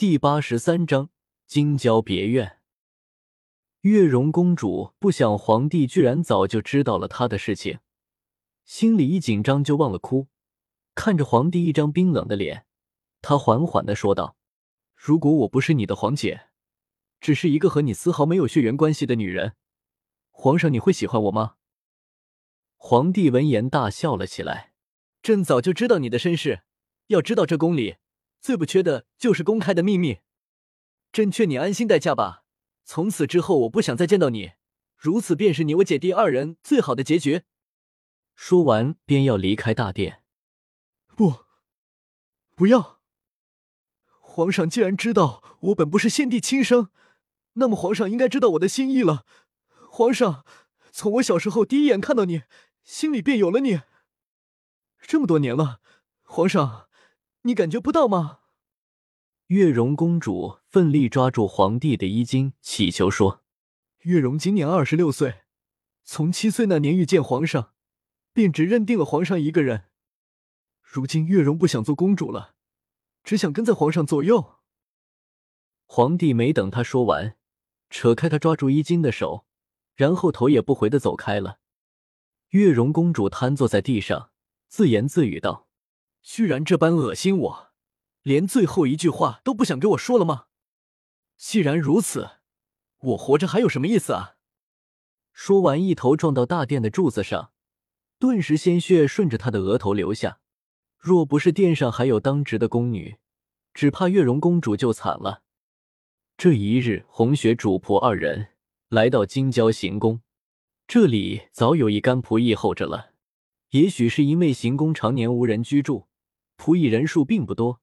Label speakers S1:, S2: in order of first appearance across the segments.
S1: 第八十三章金郊别院。月容公主不想皇帝居然早就知道了她的事情，心里一紧张就忘了哭。看着皇帝一张冰冷的脸，她缓缓的说道：“如果我不是你的皇姐，只是一个和你丝毫没有血缘关系的女人，皇上你会喜欢我吗？”皇帝闻言大笑了起来：“朕早就知道你的身世，要知道这宫里……”最不缺的就是公开的秘密。朕劝你安心待嫁吧，从此之后我不想再见到你，如此便是你我姐弟二人最好的结局。说完便要离开大殿。
S2: 不，不要！皇上既然知道我本不是先帝亲生，那么皇上应该知道我的心意了。皇上，从我小时候第一眼看到你，心里便有了你。这么多年了，皇上。你感觉不到吗？
S1: 月容公主奋力抓住皇帝的衣襟，乞求说：“
S2: 月容今年二十六岁，从七岁那年遇见皇上，便只认定了皇上一个人。如今月容不想做公主了，只想跟在皇上左右。”
S1: 皇帝没等他说完，扯开他抓住衣襟的手，然后头也不回的走开了。月容公主瘫坐在地上，自言自语道。居然这般恶心我，连最后一句话都不想给我说了吗？既然如此，我活着还有什么意思啊？说完，一头撞到大殿的柱子上，顿时鲜血顺着他的额头流下。若不是殿上还有当值的宫女，只怕月容公主就惨了。这一日，红雪主仆二人来到京郊行宫，这里早有一干仆役候着了。也许是因为行宫常年无人居住。仆役人数并不多，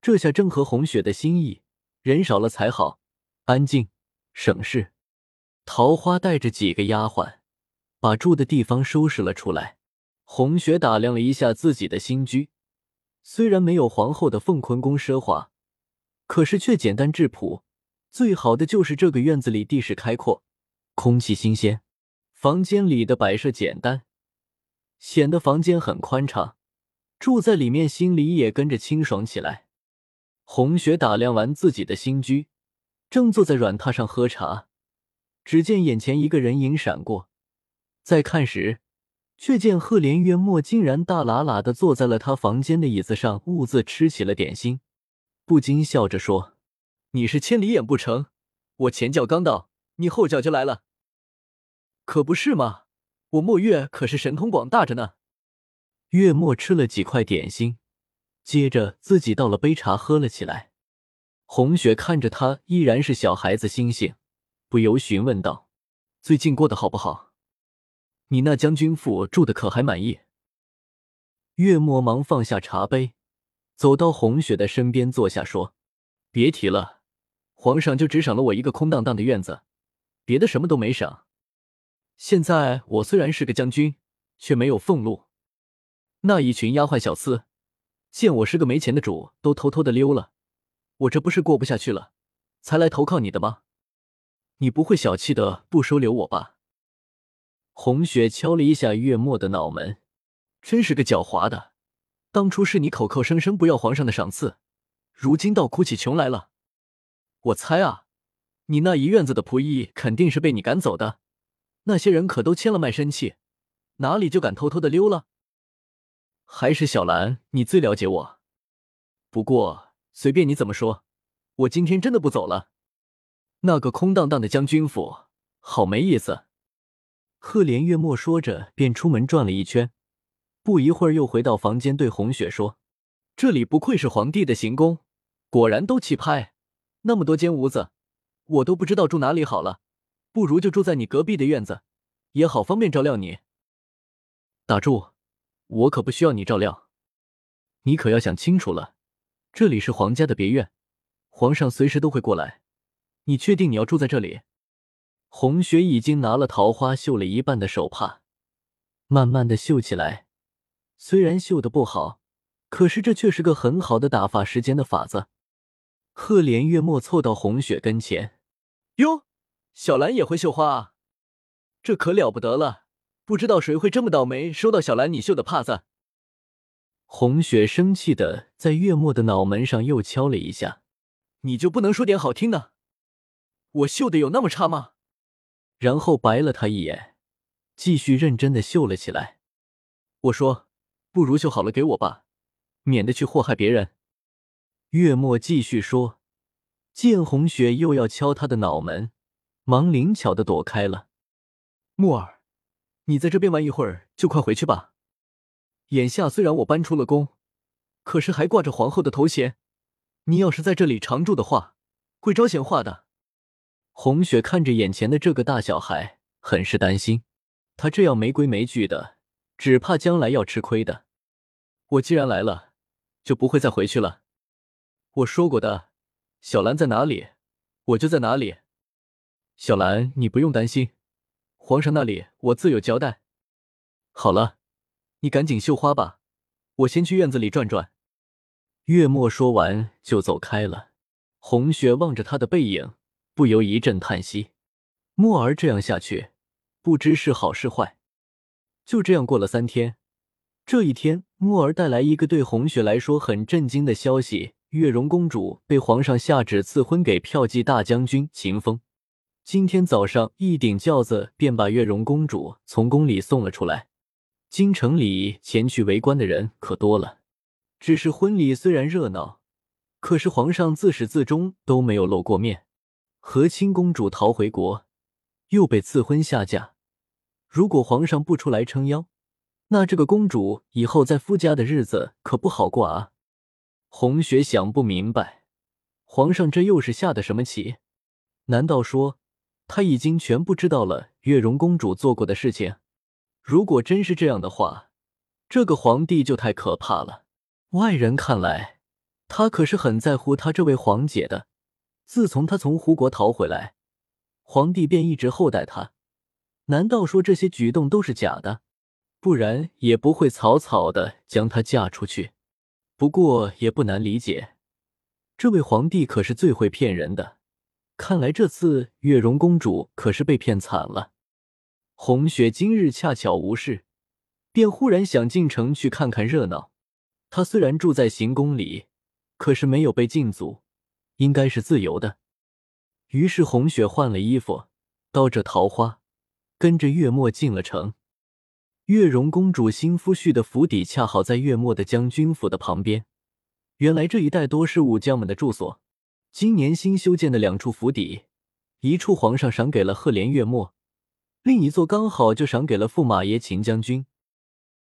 S1: 这下正合红雪的心意，人少了才好，安静省事。桃花带着几个丫鬟，把住的地方收拾了出来。红雪打量了一下自己的新居，虽然没有皇后的凤坤宫奢华，可是却简单质朴。最好的就是这个院子里地势开阔，空气新鲜，房间里的摆设简单，显得房间很宽敞。住在里面，心里也跟着清爽起来。红雪打量完自己的新居，正坐在软榻上喝茶，只见眼前一个人影闪过，再看时，却见赫连月墨竟然大喇喇的坐在了他房间的椅子上，兀自吃起了点心，不禁笑着说：“你是千里眼不成？我前脚刚到，你后脚就来了，可不是吗？我墨月可是神通广大着呢。”月末吃了几块点心，接着自己倒了杯茶喝了起来。红雪看着他依然是小孩子心性，不由询问道：“最近过得好不好？你那将军府住的可还满意？”月末忙放下茶杯，走到红雪的身边坐下，说：“别提了，皇上就只赏了我一个空荡荡的院子，别的什么都没赏。现在我虽然是个将军，却没有俸禄。”那一群丫鬟小厮，见我是个没钱的主，都偷偷的溜了。我这不是过不下去了，才来投靠你的吗？你不会小气的不收留我吧？红雪敲了一下月末的脑门，真是个狡猾的。当初是你口口声声不要皇上的赏赐，如今倒哭起穷来了。我猜啊，你那一院子的仆役肯定是被你赶走的，那些人可都签了卖身契，哪里就敢偷偷的溜了？还是小兰，你最了解我。不过随便你怎么说，我今天真的不走了。那个空荡荡的将军府，好没意思。赫连月末说着，便出门转了一圈，不一会儿又回到房间，对红雪说：“这里不愧是皇帝的行宫，果然都气派。那么多间屋子，我都不知道住哪里好了。不如就住在你隔壁的院子，也好方便照料你。”打住。我可不需要你照料，你可要想清楚了，这里是皇家的别院，皇上随时都会过来。你确定你要住在这里？红雪已经拿了桃花绣了一半的手帕，慢慢的绣起来。虽然绣的不好，可是这却是个很好的打发时间的法子。赫连月末凑到红雪跟前，哟，小兰也会绣花啊，这可了不得了。不知道谁会这么倒霉，收到小兰你绣的帕子。红雪生气的在月末的脑门上又敲了一下。
S2: 你就不能说点好听的？我绣的有那么差吗？
S1: 然后白了他一眼，继续认真的绣了起来。我说：“不如绣好了给我吧，免得去祸害别人。”月末继续说，见红雪又要敲他的脑门，忙灵巧的躲开了。
S2: 木儿，你在这边玩一会儿就快回去吧。眼下虽然我搬出了宫，可是还挂着皇后的头衔，你要是在这里常住的话，会招闲话的。
S1: 红雪看着眼前的这个大小孩，很是担心。他这样没规没矩的，只怕将来要吃亏的。我既然来了，就不会再回去了。我说过的，小兰在哪里，我就在哪里。小兰，你不用担心，皇上那里我自有交代。好了，你赶紧绣花吧，我先去院子里转转。月末说完就走开了。红雪望着他的背影。不由一阵叹息，墨儿这样下去，不知是好是坏。就这样过了三天，这一天，墨儿带来一个对红雪来说很震惊的消息：月容公主被皇上下旨赐婚给骠骑大将军秦风。今天早上，一顶轿子便把月容公主从宫里送了出来。京城里前去围观的人可多了。只是婚礼虽然热闹，可是皇上自始至终都没有露过面。和亲公主逃回国，又被赐婚下嫁。如果皇上不出来撑腰，那这个公主以后在夫家的日子可不好过啊！红雪想不明白，皇上这又是下的什么棋？难道说他已经全部知道了月容公主做过的事情？如果真是这样的话，这个皇帝就太可怕了。外人看来，他可是很在乎他这位皇姐的。自从他从胡国逃回来，皇帝便一直厚待他。难道说这些举动都是假的？不然也不会草草的将她嫁出去。不过也不难理解，这位皇帝可是最会骗人的。看来这次月容公主可是被骗惨了。红雪今日恰巧无事，便忽然想进城去看看热闹。她虽然住在行宫里，可是没有被禁足。应该是自由的，于是红雪换了衣服，刀着桃花，跟着月末进了城。月容公主新夫婿的府邸恰好在月末的将军府的旁边。原来这一带多是武将们的住所。今年新修建的两处府邸，一处皇上赏给了赫连月末，另一座刚好就赏给了驸马爷秦将军。